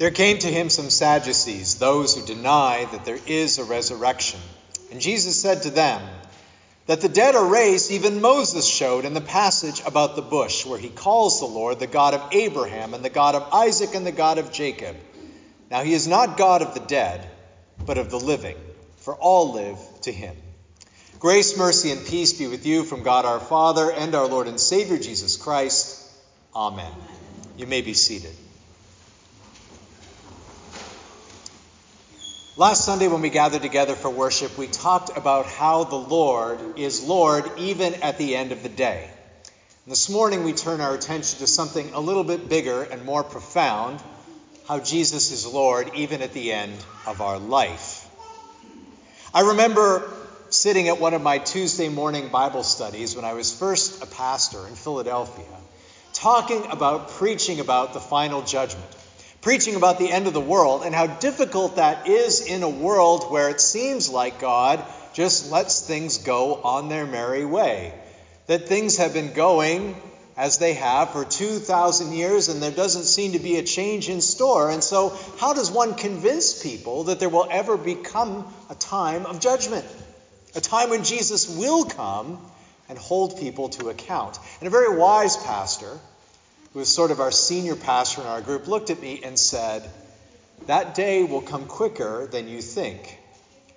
There came to him some Sadducees, those who deny that there is a resurrection. And Jesus said to them, That the dead are raised, even Moses showed in the passage about the bush, where he calls the Lord the God of Abraham, and the God of Isaac, and the God of Jacob. Now he is not God of the dead, but of the living, for all live to him. Grace, mercy, and peace be with you from God our Father and our Lord and Savior Jesus Christ. Amen. You may be seated. Last Sunday, when we gathered together for worship, we talked about how the Lord is Lord even at the end of the day. And this morning, we turn our attention to something a little bit bigger and more profound how Jesus is Lord even at the end of our life. I remember sitting at one of my Tuesday morning Bible studies when I was first a pastor in Philadelphia, talking about preaching about the final judgment preaching about the end of the world and how difficult that is in a world where it seems like God just lets things go on their merry way. That things have been going as they have for 2,000 years and there doesn't seem to be a change in store. And so, how does one convince people that there will ever become a time of judgment? A time when Jesus will come and hold people to account. And a very wise pastor who was sort of our senior pastor in our group, looked at me and said, That day will come quicker than you think.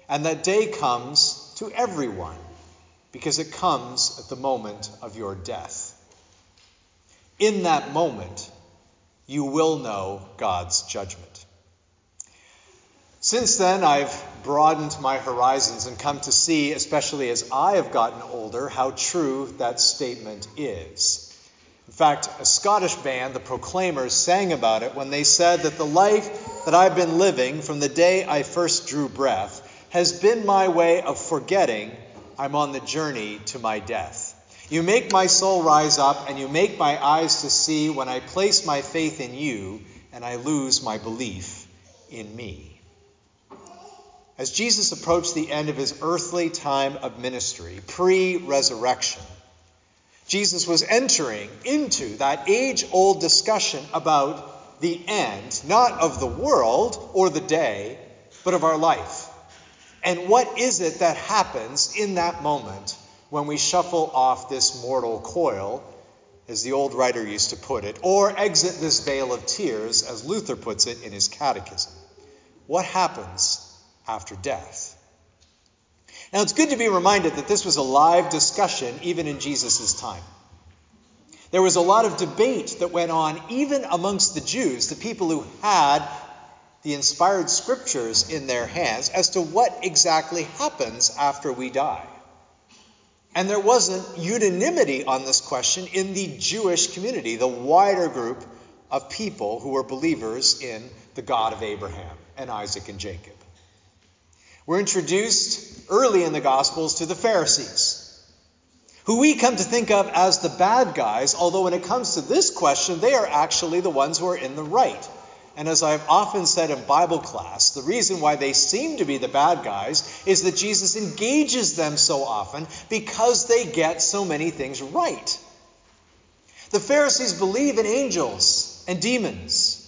And that day comes to everyone because it comes at the moment of your death. In that moment, you will know God's judgment. Since then, I've broadened my horizons and come to see, especially as I have gotten older, how true that statement is. In fact, a Scottish band, the Proclaimers, sang about it when they said that the life that I've been living from the day I first drew breath has been my way of forgetting I'm on the journey to my death. You make my soul rise up, and you make my eyes to see when I place my faith in you and I lose my belief in me. As Jesus approached the end of his earthly time of ministry, pre resurrection, Jesus was entering into that age old discussion about the end, not of the world or the day, but of our life. And what is it that happens in that moment when we shuffle off this mortal coil, as the old writer used to put it, or exit this vale of tears, as Luther puts it in his catechism? What happens after death? Now, it's good to be reminded that this was a live discussion even in Jesus' time. There was a lot of debate that went on even amongst the Jews, the people who had the inspired scriptures in their hands, as to what exactly happens after we die. And there wasn't unanimity on this question in the Jewish community, the wider group of people who were believers in the God of Abraham and Isaac and Jacob. We're introduced early in the Gospels to the Pharisees, who we come to think of as the bad guys, although when it comes to this question, they are actually the ones who are in the right. And as I've often said in Bible class, the reason why they seem to be the bad guys is that Jesus engages them so often because they get so many things right. The Pharisees believe in angels and demons.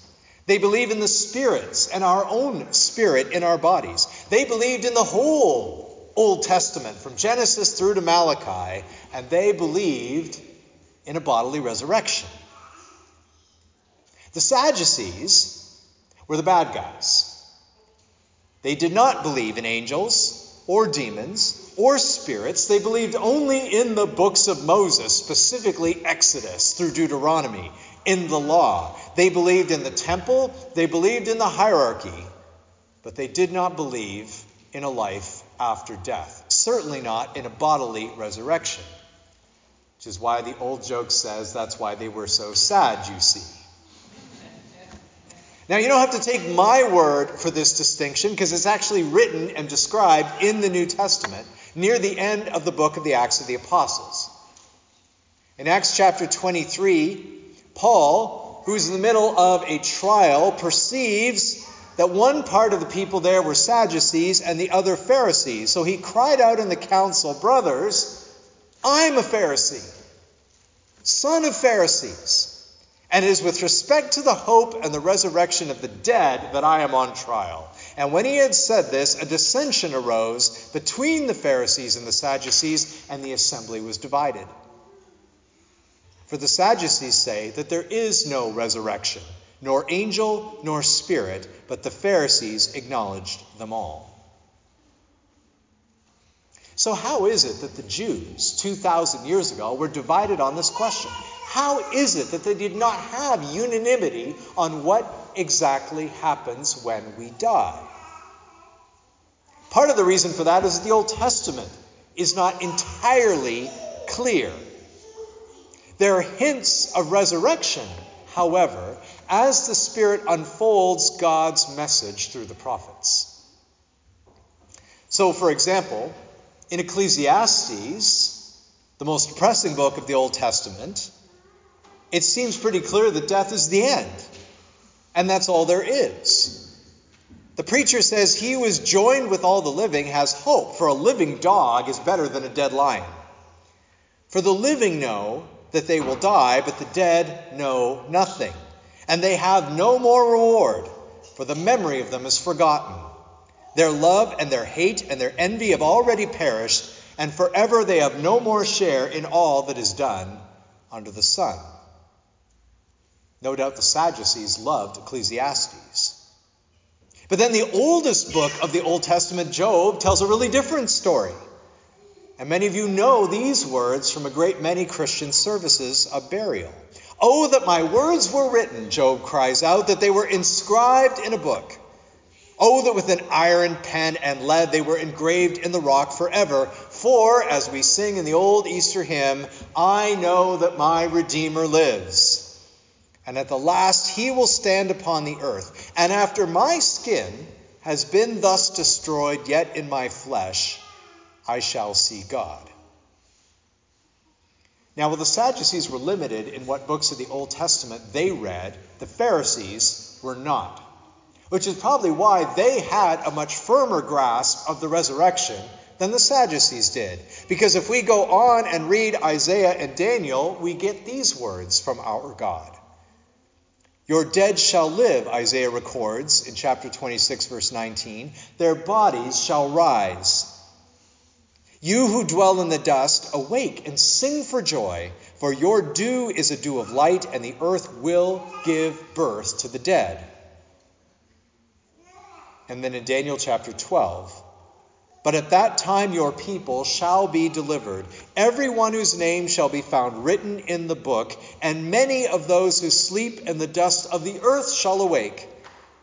They believe in the spirits and our own spirit in our bodies. They believed in the whole Old Testament, from Genesis through to Malachi, and they believed in a bodily resurrection. The Sadducees were the bad guys. They did not believe in angels or demons or spirits. They believed only in the books of Moses, specifically Exodus through Deuteronomy, in the law. They believed in the temple, they believed in the hierarchy, but they did not believe in a life after death, certainly not in a bodily resurrection. Which is why the old joke says that's why they were so sad, you see. Now, you don't have to take my word for this distinction because it's actually written and described in the New Testament near the end of the book of the Acts of the Apostles. In Acts chapter 23, Paul, who's in the middle of a trial, perceives that one part of the people there were Sadducees and the other Pharisees. So he cried out in the council, Brothers, I'm a Pharisee, son of Pharisees. And it is with respect to the hope and the resurrection of the dead that I am on trial. And when he had said this, a dissension arose between the Pharisees and the Sadducees, and the assembly was divided. For the Sadducees say that there is no resurrection, nor angel, nor spirit, but the Pharisees acknowledged them all. So, how is it that the Jews, 2,000 years ago, were divided on this question? How is it that they did not have unanimity on what exactly happens when we die? Part of the reason for that is that the Old Testament is not entirely clear. There are hints of resurrection, however, as the Spirit unfolds God's message through the prophets. So, for example, in Ecclesiastes, the most depressing book of the Old Testament, it seems pretty clear that death is the end. And that's all there is. The preacher says he who is joined with all the living has hope, for a living dog is better than a dead lion. For the living know that they will die, but the dead know nothing. And they have no more reward, for the memory of them is forgotten. Their love and their hate and their envy have already perished, and forever they have no more share in all that is done under the sun. No doubt the Sadducees loved Ecclesiastes. But then the oldest book of the Old Testament, Job, tells a really different story. And many of you know these words from a great many Christian services of burial. Oh, that my words were written, Job cries out, that they were inscribed in a book. Oh, that with an iron pen and lead they were engraved in the rock forever. For, as we sing in the old Easter hymn, I know that my Redeemer lives. And at the last he will stand upon the earth. And after my skin has been thus destroyed, yet in my flesh I shall see God. Now, while the Sadducees were limited in what books of the Old Testament they read, the Pharisees were not. Which is probably why they had a much firmer grasp of the resurrection than the Sadducees did. Because if we go on and read Isaiah and Daniel, we get these words from our God. Your dead shall live, Isaiah records in chapter 26, verse 19. Their bodies shall rise. You who dwell in the dust, awake and sing for joy, for your dew is a dew of light, and the earth will give birth to the dead. And then in Daniel chapter 12, but at that time your people shall be delivered, every one whose name shall be found written in the book, and many of those who sleep in the dust of the earth shall awake,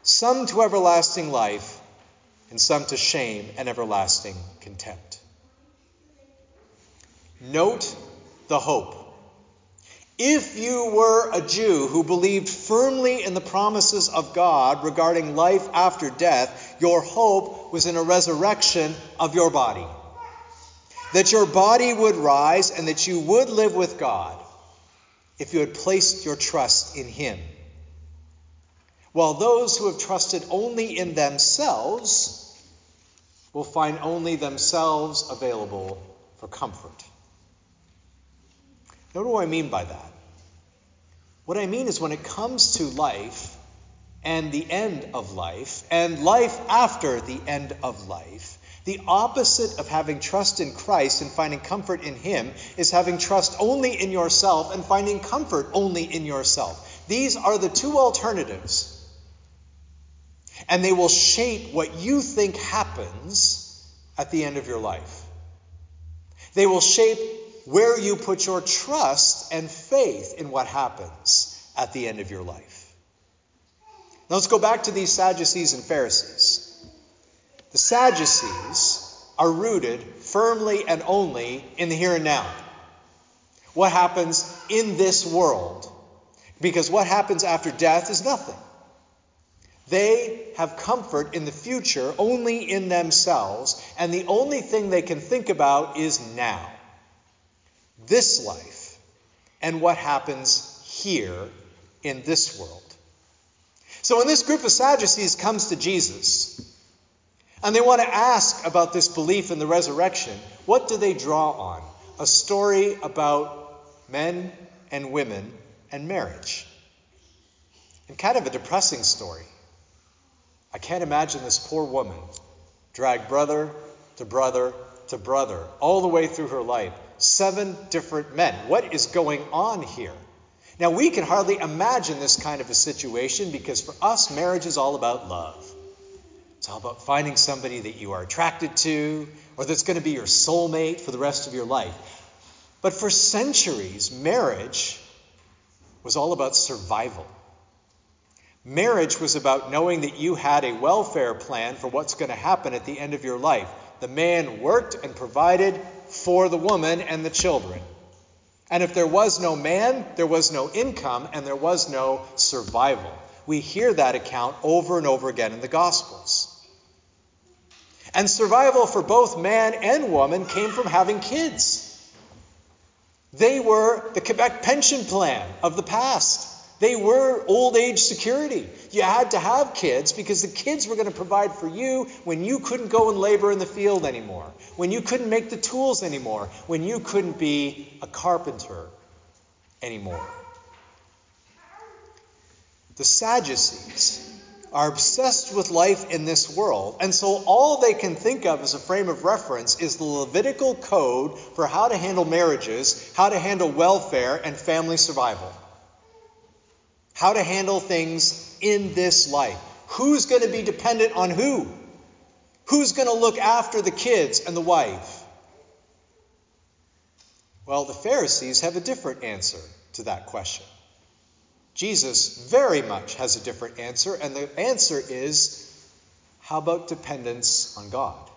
some to everlasting life, and some to shame and everlasting contempt. Note the hope. If you were a Jew who believed firmly in the promises of God regarding life after death, your hope was in a resurrection of your body. That your body would rise and that you would live with God if you had placed your trust in Him. While those who have trusted only in themselves will find only themselves available for comfort. Now, what do I mean by that? What I mean is when it comes to life and the end of life and life after the end of life, the opposite of having trust in Christ and finding comfort in Him is having trust only in yourself and finding comfort only in yourself. These are the two alternatives. And they will shape what you think happens at the end of your life. They will shape where you put your trust and faith in what happens at the end of your life. Now let's go back to these Sadducees and Pharisees. The Sadducees are rooted firmly and only in the here and now. What happens in this world? Because what happens after death is nothing. They have comfort in the future only in themselves, and the only thing they can think about is now this life and what happens here in this world. So when this group of Sadducees comes to Jesus and they want to ask about this belief in the resurrection, what do they draw on? A story about men and women and marriage. and kind of a depressing story. I can't imagine this poor woman drag brother to brother to brother all the way through her life. Seven different men. What is going on here? Now, we can hardly imagine this kind of a situation because for us, marriage is all about love. It's all about finding somebody that you are attracted to or that's going to be your soulmate for the rest of your life. But for centuries, marriage was all about survival. Marriage was about knowing that you had a welfare plan for what's going to happen at the end of your life. The man worked and provided for the woman and the children. And if there was no man, there was no income and there was no survival. We hear that account over and over again in the Gospels. And survival for both man and woman came from having kids. They were the Quebec pension plan of the past. They were old age security. You had to have kids because the kids were going to provide for you when you couldn't go and labor in the field anymore, when you couldn't make the tools anymore, when you couldn't be a carpenter anymore. The Sadducees are obsessed with life in this world, and so all they can think of as a frame of reference is the Levitical code for how to handle marriages, how to handle welfare, and family survival. How to handle things in this life. Who's going to be dependent on who? Who's going to look after the kids and the wife? Well, the Pharisees have a different answer to that question. Jesus very much has a different answer, and the answer is how about dependence on God?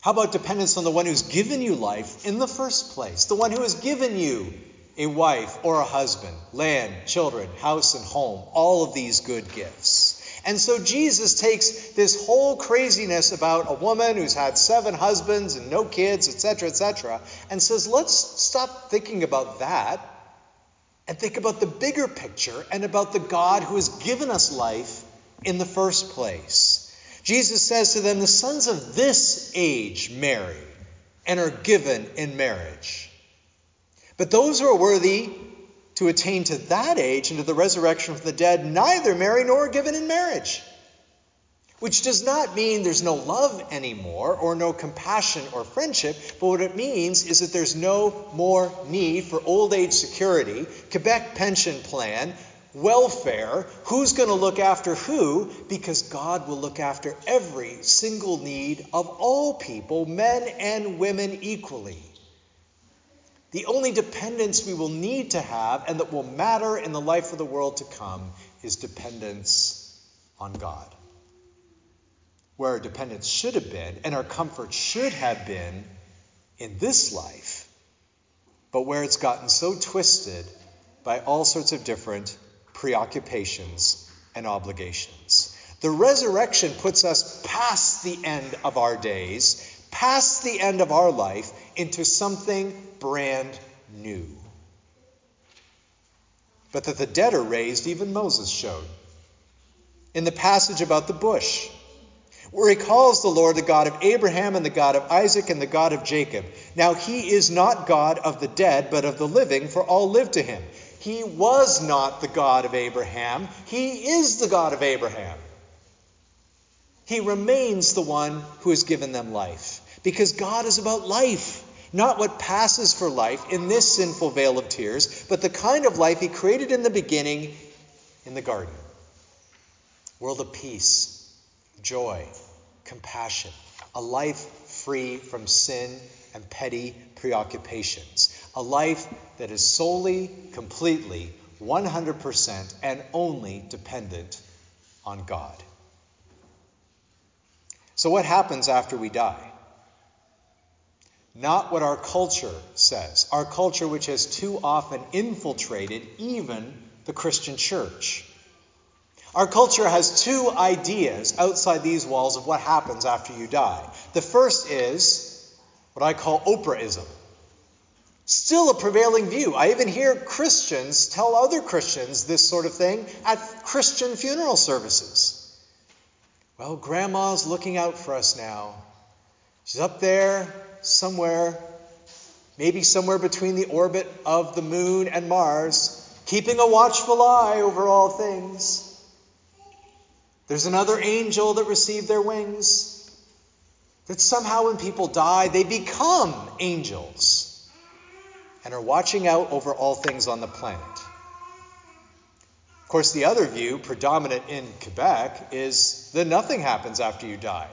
How about dependence on the one who's given you life in the first place? The one who has given you a wife or a husband, land, children, house, and home, all of these good gifts. And so Jesus takes this whole craziness about a woman who's had seven husbands and no kids, etc., etc., and says, let's stop thinking about that and think about the bigger picture and about the God who has given us life in the first place. Jesus says to them, The sons of this age marry and are given in marriage. But those who are worthy to attain to that age and to the resurrection from the dead neither marry nor are given in marriage. Which does not mean there's no love anymore or no compassion or friendship, but what it means is that there's no more need for old age security, Quebec pension plan, welfare, who's going to look after who, because God will look after every single need of all people, men and women equally. The only dependence we will need to have and that will matter in the life of the world to come is dependence on God where our dependence should have been and our comfort should have been in this life, but where it's gotten so twisted by all sorts of different preoccupations and obligations. The resurrection puts us past the end of our days, past the end of our life, into something brand new. But that the dead are raised, even Moses showed. In the passage about the bush, where he calls the Lord the God of Abraham and the God of Isaac and the God of Jacob. Now he is not God of the dead, but of the living, for all live to him. He was not the God of Abraham, he is the God of Abraham. He remains the one who has given them life, because God is about life. Not what passes for life in this sinful vale of tears, but the kind of life He created in the beginning in the garden. World of peace, joy, compassion, a life free from sin and petty preoccupations, a life that is solely, completely, 100% and only dependent on God. So, what happens after we die? Not what our culture says, our culture which has too often infiltrated even the Christian church. Our culture has two ideas outside these walls of what happens after you die. The first is what I call Oprahism. Still a prevailing view. I even hear Christians tell other Christians this sort of thing at Christian funeral services. Well, Grandma's looking out for us now. She's up there somewhere, maybe somewhere between the orbit of the moon and Mars, keeping a watchful eye over all things. There's another angel that received their wings. That somehow when people die, they become angels and are watching out over all things on the planet. Of course, the other view, predominant in Quebec, is that nothing happens after you die.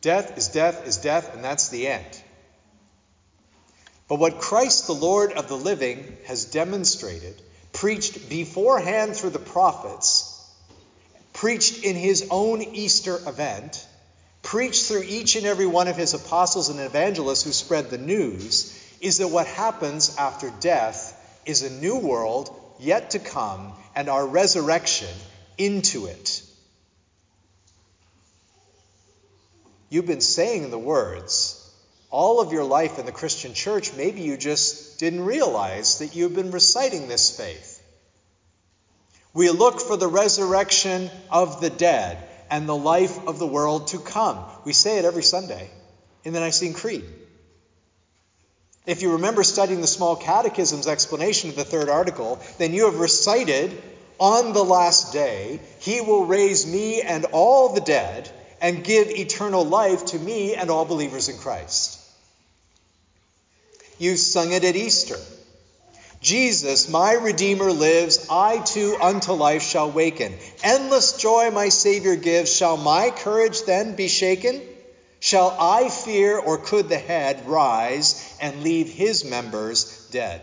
Death is death is death, and that's the end. But what Christ, the Lord of the living, has demonstrated, preached beforehand through the prophets, preached in his own Easter event, preached through each and every one of his apostles and evangelists who spread the news, is that what happens after death is a new world yet to come and our resurrection into it. You've been saying the words all of your life in the Christian church, maybe you just didn't realize that you've been reciting this faith. We look for the resurrection of the dead and the life of the world to come. We say it every Sunday in the Nicene Creed. If you remember studying the small catechism's explanation of the third article, then you have recited, On the last day, he will raise me and all the dead and give eternal life to me and all believers in Christ. You sung it at Easter. Jesus, my Redeemer, lives. I too unto life shall waken. Endless joy my Savior gives. Shall my courage then be shaken? Shall I fear, or could the head rise and leave his members dead?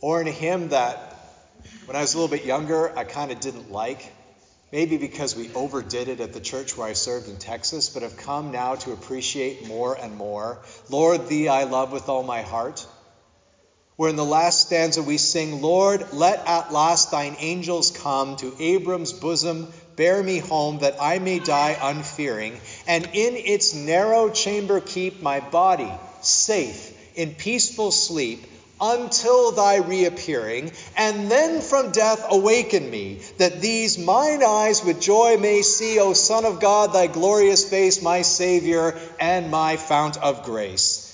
Or in a hymn that, when I was a little bit younger, I kind of didn't like. Maybe because we overdid it at the church where I served in Texas, but have come now to appreciate more and more. Lord, thee I love with all my heart. Where in the last stanza we sing, Lord, let at last thine angels come to Abram's bosom, bear me home, that I may die unfearing, and in its narrow chamber keep my body safe in peaceful sleep until thy reappearing, and then from death awaken me, that these mine eyes with joy may see, O Son of God, thy glorious face, my Savior and my fount of grace.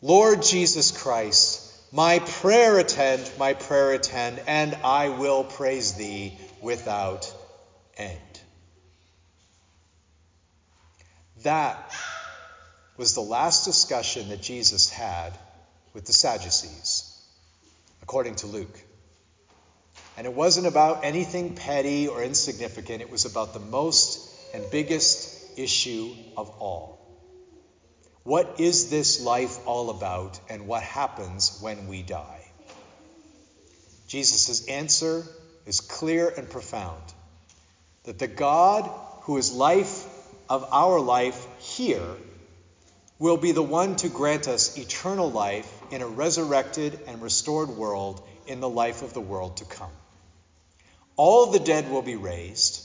Lord Jesus Christ, my prayer attend, my prayer attend, and I will praise thee without end. That was the last discussion that Jesus had with the Sadducees, according to Luke. And it wasn't about anything petty or insignificant, it was about the most and biggest issue of all. What is this life all about, and what happens when we die? Jesus' answer is clear and profound that the God who is life of our life here will be the one to grant us eternal life in a resurrected and restored world in the life of the world to come. All the dead will be raised.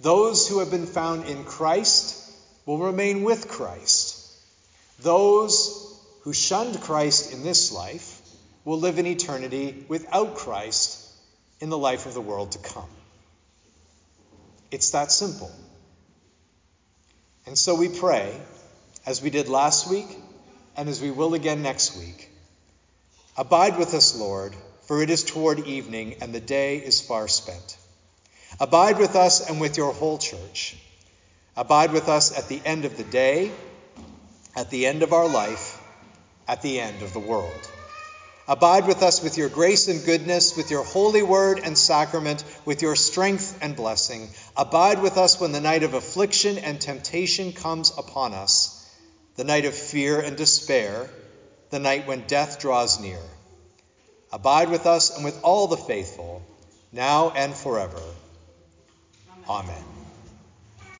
Those who have been found in Christ will remain with Christ. Those who shunned Christ in this life will live in eternity without Christ in the life of the world to come. It's that simple. And so we pray as we did last week and as we will again next week. Abide with us, Lord, for it is toward evening and the day is far spent. Abide with us and with your whole church. Abide with us at the end of the day, at the end of our life, at the end of the world. Abide with us with your grace and goodness, with your holy word and sacrament, with your strength and blessing. Abide with us when the night of affliction and temptation comes upon us the night of fear and despair, the night when death draws near. Abide with us and with all the faithful, now and forever. Amen.